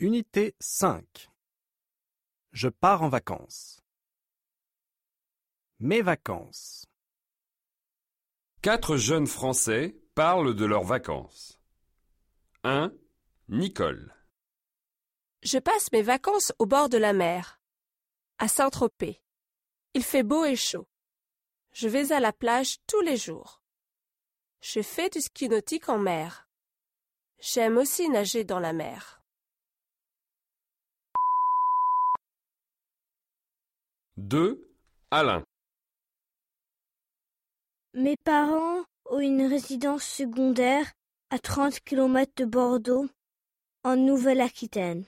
Unité 5 Je pars en vacances. Mes vacances. Quatre jeunes Français parlent de leurs vacances. 1. Nicole. Je passe mes vacances au bord de la mer, à Saint-Tropez. Il fait beau et chaud. Je vais à la plage tous les jours. Je fais du ski nautique en mer. J'aime aussi nager dans la mer. 2. Alain. Mes parents ont une résidence secondaire à 30 km de Bordeaux, en Nouvelle-Aquitaine.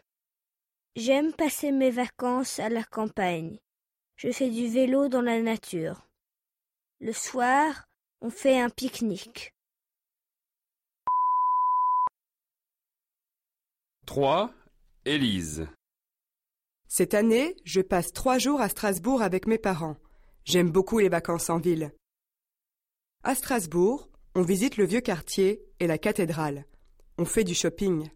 J'aime passer mes vacances à la campagne. Je fais du vélo dans la nature. Le soir, on fait un pique-nique. 3. Élise. Cette année, je passe trois jours à Strasbourg avec mes parents. J'aime beaucoup les vacances en ville. À Strasbourg, on visite le vieux quartier et la cathédrale. On fait du shopping.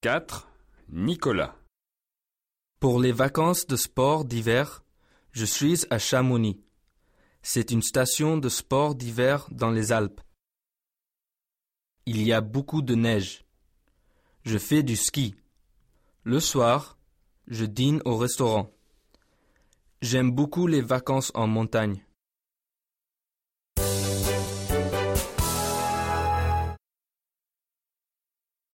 4. Nicolas. Pour les vacances de sport d'hiver, je suis à Chamonix. C'est une station de sport d'hiver dans les Alpes. Il y a beaucoup de neige. Je fais du ski. Le soir, je dîne au restaurant. J'aime beaucoup les vacances en montagne.